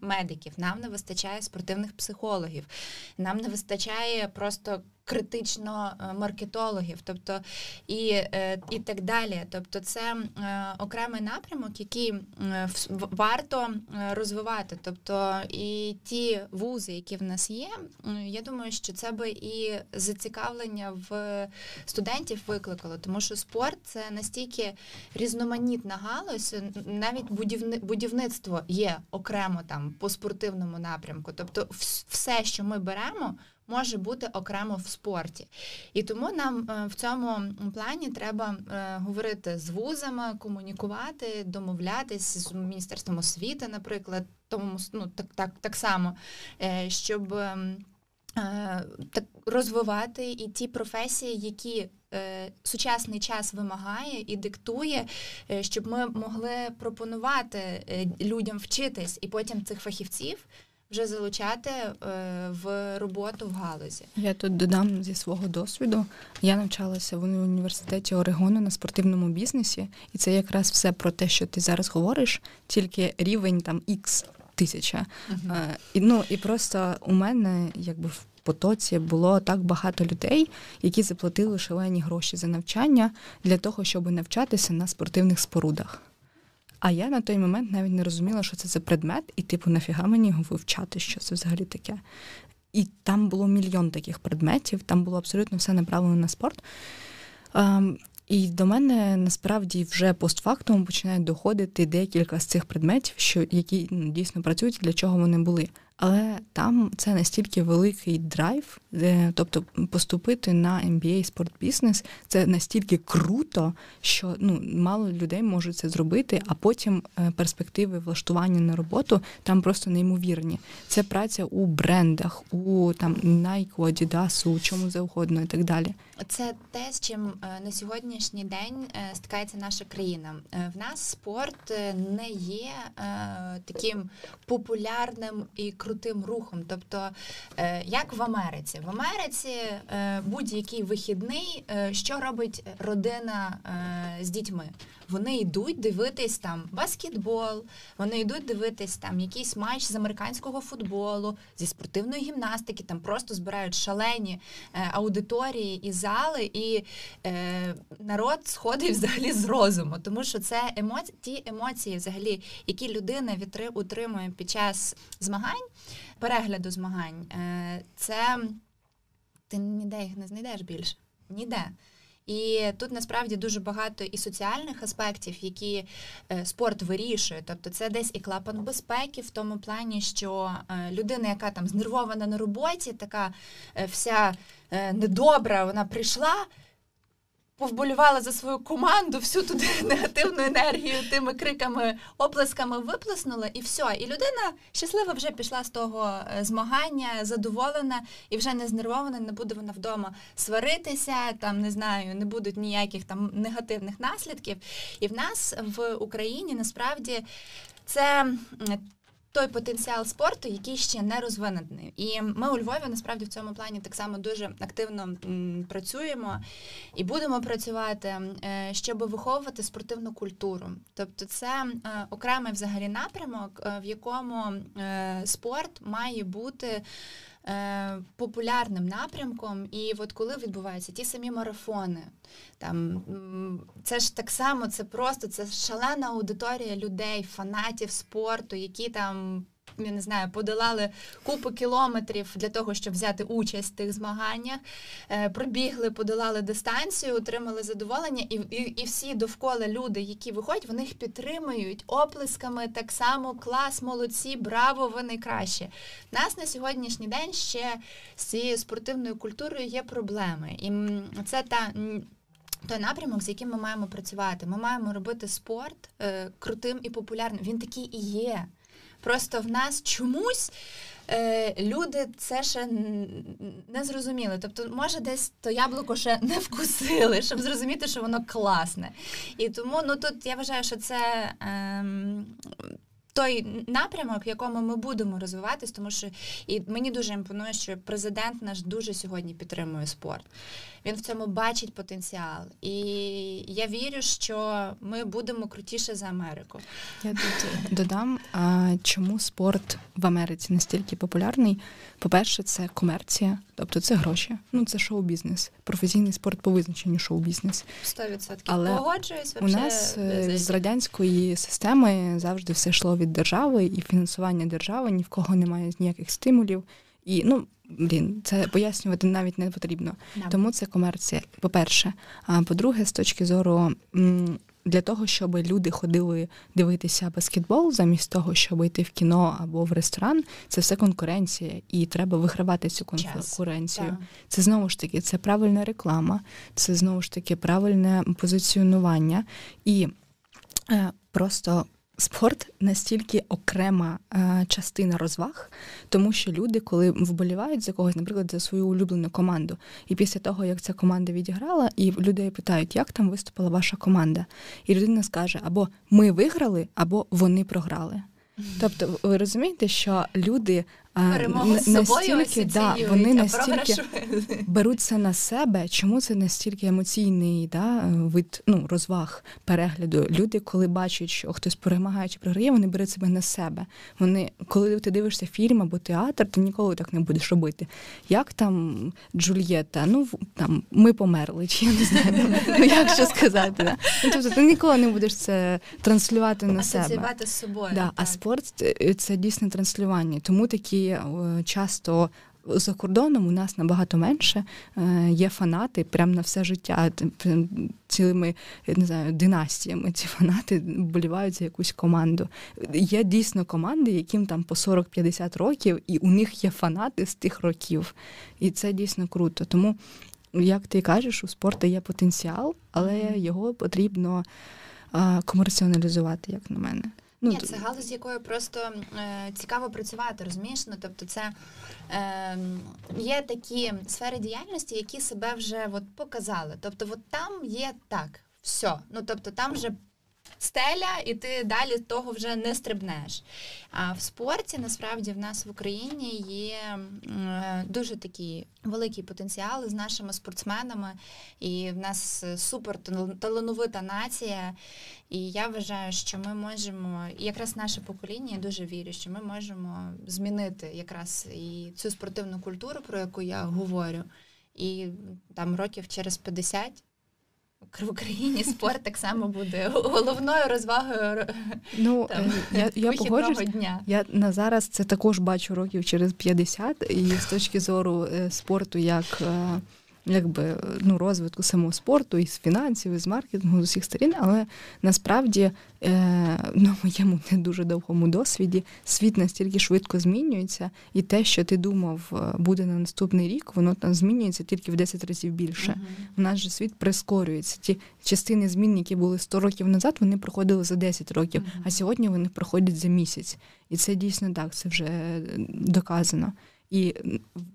медиків, нам не вистачає спортивних психологів, нам не вистачає просто критично е, маркетологів, тобто і е, і так далі. Тобто, це е, окремий напрямок, який варто розвивати. Тобто і ті вузи, які в нас є, я думаю, що це би і зацікавлення в студентів викликало, тому що спорт це настільки різноманітна галузь, навіть будівництво є окремо там по спортивному напрямку. Тобто, все, що ми беремо може бути окремо в спорті. І тому нам е, в цьому плані треба е, говорити з вузами, комунікувати, домовлятись з міністерством освіти, наприклад, тому ну так, так, так само, е, щоб. Так розвивати і ті професії, які сучасний час вимагає і диктує, щоб ми могли пропонувати людям вчитись і потім цих фахівців. Вже залучати е, в роботу в галузі. Я тут додам зі свого досвіду. Я навчалася в університеті Орегону на спортивному бізнесі, і це якраз все про те, що ти зараз говориш, тільки рівень там X тисяча. Uh-huh. І, ну і просто у мене якби в потоці було так багато людей, які заплатили шалені гроші за навчання для того, щоб навчатися на спортивних спорудах. А я на той момент навіть не розуміла, що це за предмет, і, типу, нафіга мені його вивчати, що це взагалі таке. І там було мільйон таких предметів, там було абсолютно все направлено на спорт. Ем, і до мене насправді вже постфактум починають доходити декілька з цих предметів, що які ну, дійсно працюють, для чого вони були. Але там це настільки великий драйв, тобто поступити на MBA спортбізнес це настільки круто, що ну мало людей можуть це зробити, а потім е, перспективи влаштування на роботу там просто неймовірні. Це праця у брендах, у там Nike, Adidas, у чому завгодно і так далі. Це те, з чим е, на сьогоднішній день е, стикається наша країна. В нас спорт не є таким популярним і крутим рухом. Тобто, е, як в Америці, в Америці е, будь-який вихідний, е, що робить родина з дітьми? Вони йдуть дивитись там баскетбол, вони йдуть дивитись там якийсь матч з американського футболу, зі спортивної гімнастики, там просто збирають шалені аудиторії і зали, і народ сходить взагалі з розуму, тому що це емоції, ті емоції, взагалі, які людина утримує під час змагань перегляду змагань, е, це ти ніде їх не знайдеш більше. Ніде. І тут насправді дуже багато і соціальних аспектів, які е, спорт вирішує. Тобто це десь і клапан безпеки, в тому плані, що е, людина, яка там знервована на роботі, така вся недобра, вона прийшла повболювала за свою команду, всю туди негативну енергію тими криками, оплесками виплеснула, і все. І людина щаслива вже пішла з того е, змагання, задоволена і вже не знервована, не буде вона вдома сваритися, там не знаю, не будуть ніяких там негативних наслідків. І в нас в Україні насправді це той потенціал спорту, який ще не розвинений. І ми у Львові насправді в цьому плані так само дуже активно працюємо і будемо працювати, е, щоб виховувати спортивну культуру. Тобто, це е, окремий взагалі напрямок, е, в якому спорт має бути. Е, популярним напрямком. І от коли відбуваються ті самі марафони, там це ж так само, це просто це шалена аудиторія людей, фанатів спорту, які там я не знаю, подолали купу кілометрів для того, щоб взяти участь в тих змаганнях, е, пробігли, подолали дистанцію, отримали задоволення, і, і і, всі довкола люди, які виходять, вони їх підтримують оплесками. Так само клас, молодці, браво, ви найкраще. Нас на сьогоднішній день ще з цією спортивною культурою є проблеми, і це та. Той напрямок, з яким ми маємо працювати, ми маємо робити спорт е, крутим і популярним. Він такий і є. Просто в нас чомусь е, люди це ще не зрозуміли. Тобто, може, десь то яблуко ще не вкусили, щоб зрозуміти, що воно класне. І тому ну тут я вважаю, що це. Е, той напрямок, в якому ми будемо розвиватись, тому що і мені дуже імпонує, що президент наш дуже сьогодні підтримує спорт. Він в цьому бачить потенціал. І я вірю, що ми будемо крутіше за Америку. Я тут додам, а чому спорт в Америці настільки популярний. По-перше, це комерція, тобто це гроші. Ну це шоу-бізнес. Професійний спорт по визначенню шоу-бізнес. 100% Але погоджуюсь. У нас е, з радянської системи завжди все йшло від держави, і фінансування держави ні в кого немає ніяких стимулів. І ну блін, це пояснювати навіть не потрібно. Yeah. Тому це комерція. По-перше, а по-друге, з точки зору. Для того, щоб люди ходили дивитися баскетбол, замість того, щоб йти в кіно або в ресторан, це все конкуренція, і треба вигравати цю конкуренцію. Yes, Це знову ж таки це правильна реклама, це знову ж таки правильне позиціонування. І е, просто Спорт настільки окрема е, частина розваг, тому що люди, коли вболівають за когось, наприклад, за свою улюблену команду, і після того, як ця команда відіграла, і людей питають, як там виступила ваша команда, і людина скаже: або ми виграли, або вони програли. Тобто, ви розумієте, що люди Перемогу з настільки, да, вони настільки беруть це на себе. Чому це настільки емоційний да, вид ну, розваг перегляду? Люди, коли бачать, що хтось перемагає чи програє, вони беруть себе на себе. Вони, коли ти дивишся фільм або театр, ти ніколи так не будеш робити. Як там Джульєта? Ну там ми померли, чи я не знаю, ну як що сказати. Да? Ну, Тобто ти ніколи не будеш це транслювати на себе. з собою. Да, А спорт це дійсне транслювання. Тому такі. Е, часто за кордоном у нас набагато менше е, є фанати прямо на все життя. Цілими не знаю, династіями ці фанати болівають за якусь команду. Є дійсно команди, яким там по 40-50 років, і у них є фанати з тих років. І це дійсно круто. Тому, як ти кажеш, у спорту є потенціал, але його потрібно комерціоналізувати, як на мене. Ну, Ні, це галузь, з якою просто е, цікаво працювати, розумієш? Ну, тобто, це е, є такі сфери діяльності, які себе вже от показали. Тобто, от там є так, все. Ну тобто, там вже стеля, і ти далі того вже не стрибнеш. А в спорті насправді в нас в Україні є дуже такий великий потенціал з нашими спортсменами, і в нас супер талановита нація. І я вважаю, що ми можемо, і якраз наше покоління, я дуже вірю, що ми можемо змінити якраз і цю спортивну культуру, про яку я говорю. І там років через 50 в Україні спорт так само буде головною розвагою ну, там, я, я погоджусь, дня. Я на зараз це також бачу років через 50, і з точки зору е, спорту як. Е, якби ну, розвитку самого спорту, і з фінансів, і з маркетингу, з усіх сторін, але насправді е, на моєму не дуже довгому досвіді світ настільки швидко змінюється, і те, що ти думав, е, буде на наступний рік, воно там змінюється тільки в 10 разів більше. Uh-huh. У нас же світ прискорюється. Ті частини змін, які були 100 років назад, вони проходили за 10 років, uh-huh. а сьогодні вони проходять за місяць. І це дійсно так, це вже доказано. І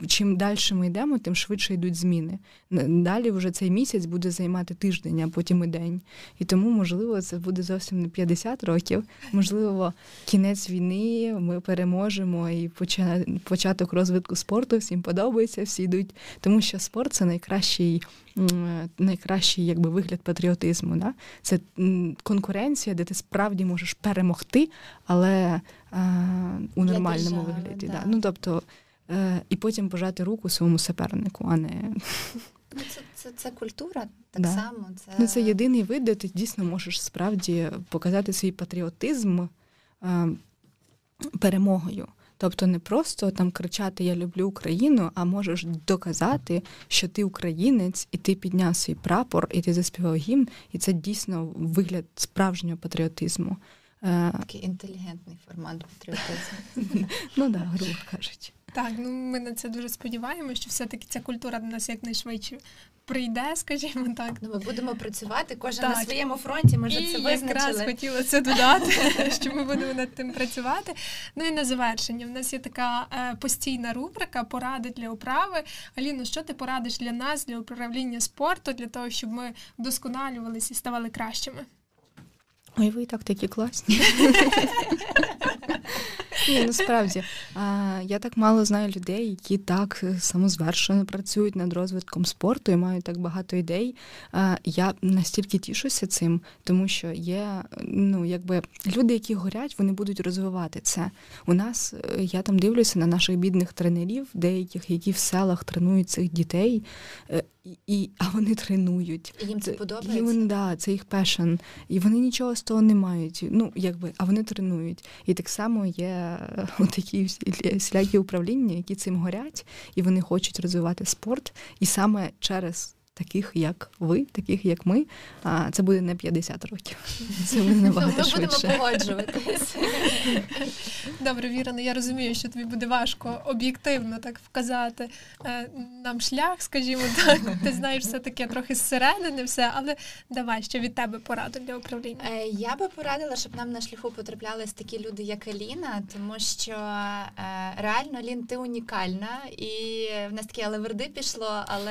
чим далі ми йдемо, тим швидше йдуть зміни. Далі вже цей місяць буде займати тиждень, а потім і день. І тому, можливо, це буде зовсім не 50 років. Можливо, кінець війни ми переможемо і початок розвитку спорту всім подобається, всі йдуть. Тому що спорт це найкращий. Найкращий якби вигляд патріотизму. Да? Це конкуренція, де ти справді можеш перемогти, але а, у нормальному держави, вигляді. Да. Да. Ну, тобто, і потім пожати руку своєму супернику, а не. Ну, Це це, це культура так да. само. Це Ну, це єдиний вид, де ти дійсно можеш справді показати свій патріотизм е, перемогою. Тобто не просто там кричати Я люблю Україну, а можеш доказати, що ти українець, і ти підняв свій прапор, і ти заспівав гімн, і це дійсно вигляд справжнього патріотизму. Е, Такий інтелігентний формат патріотизму. Ну так, грубо кажучи. Так, ну ми на це дуже сподіваємося, що все-таки ця культура до нас якнайшвидше прийде, скажімо так. Ну, Ми будемо працювати кожен так. на своєму фронті. Ми вже і це визначили. якраз хотіла це додати, що ми будемо над тим працювати. Ну і на завершення. В нас є така е, постійна рубрика Поради для управи. Аліно, що ти порадиш для нас, для управління спорту, для того, щоб ми вдосконалювалися і ставали кращими? Ой, ви і так такі класні. Ні, насправді я так мало знаю людей, які так самозвершено працюють над розвитком спорту і мають так багато ідей. Я настільки тішуся цим, тому що є ну, якби люди, які горять, вони будуть розвивати це. У нас е, я там дивлюся на наших бідних тренерів, деяких, які в селах тренують цих дітей. Е, і, А вони тренують. І їм це подобається? Вони, да, Це їх пешен. І вони нічого з того не мають. Ну, якби, А вони тренують. І так само є такі всілякі управління, які цим горять, і вони хочуть розвивати спорт. І саме через таких як ви, таких як ми. А це буде не 50 років. Це буде набагато Ми швидше. будемо погоджуватись. Добре, Вірено, я розумію, що тобі буде важко об'єктивно так вказати е, нам шлях, скажімо так. Ти знаєш все таке трохи зсередини, все, але давай ще від тебе пораду для управління. Е, Я би порадила, щоб нам на шляху потраплялись такі люди, як Аліна, тому що е, реально Алін, ти унікальна, і в нас таке алеверди пішло, але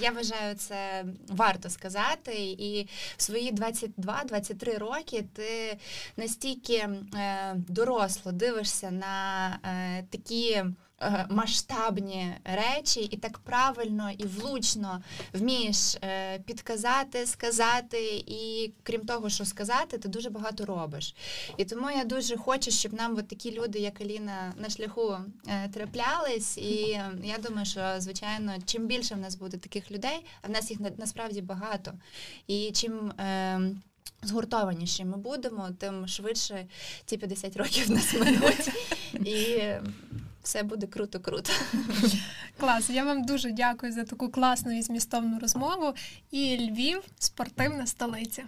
я вважаю, це варто сказати. І в свої 22-23 роки ти настільки е, доросло дивишся на е, такі. Е, Масштабні речі, і так правильно і влучно вмієш е, підказати, сказати, і крім того, що сказати, ти дуже багато робиш. І тому я дуже хочу, щоб нам от такі люди, як Аліна, на шляху е, траплялись. І я думаю, що звичайно, чим більше в нас буде таких людей, а в нас їх на- насправді багато. І чим е, згуртованіші ми будемо, тим швидше ті 50 років нас минуть. І все буде круто-круто. Клас. Я вам дуже дякую за таку класну і змістовну розмову. І Львів спортивна столиця.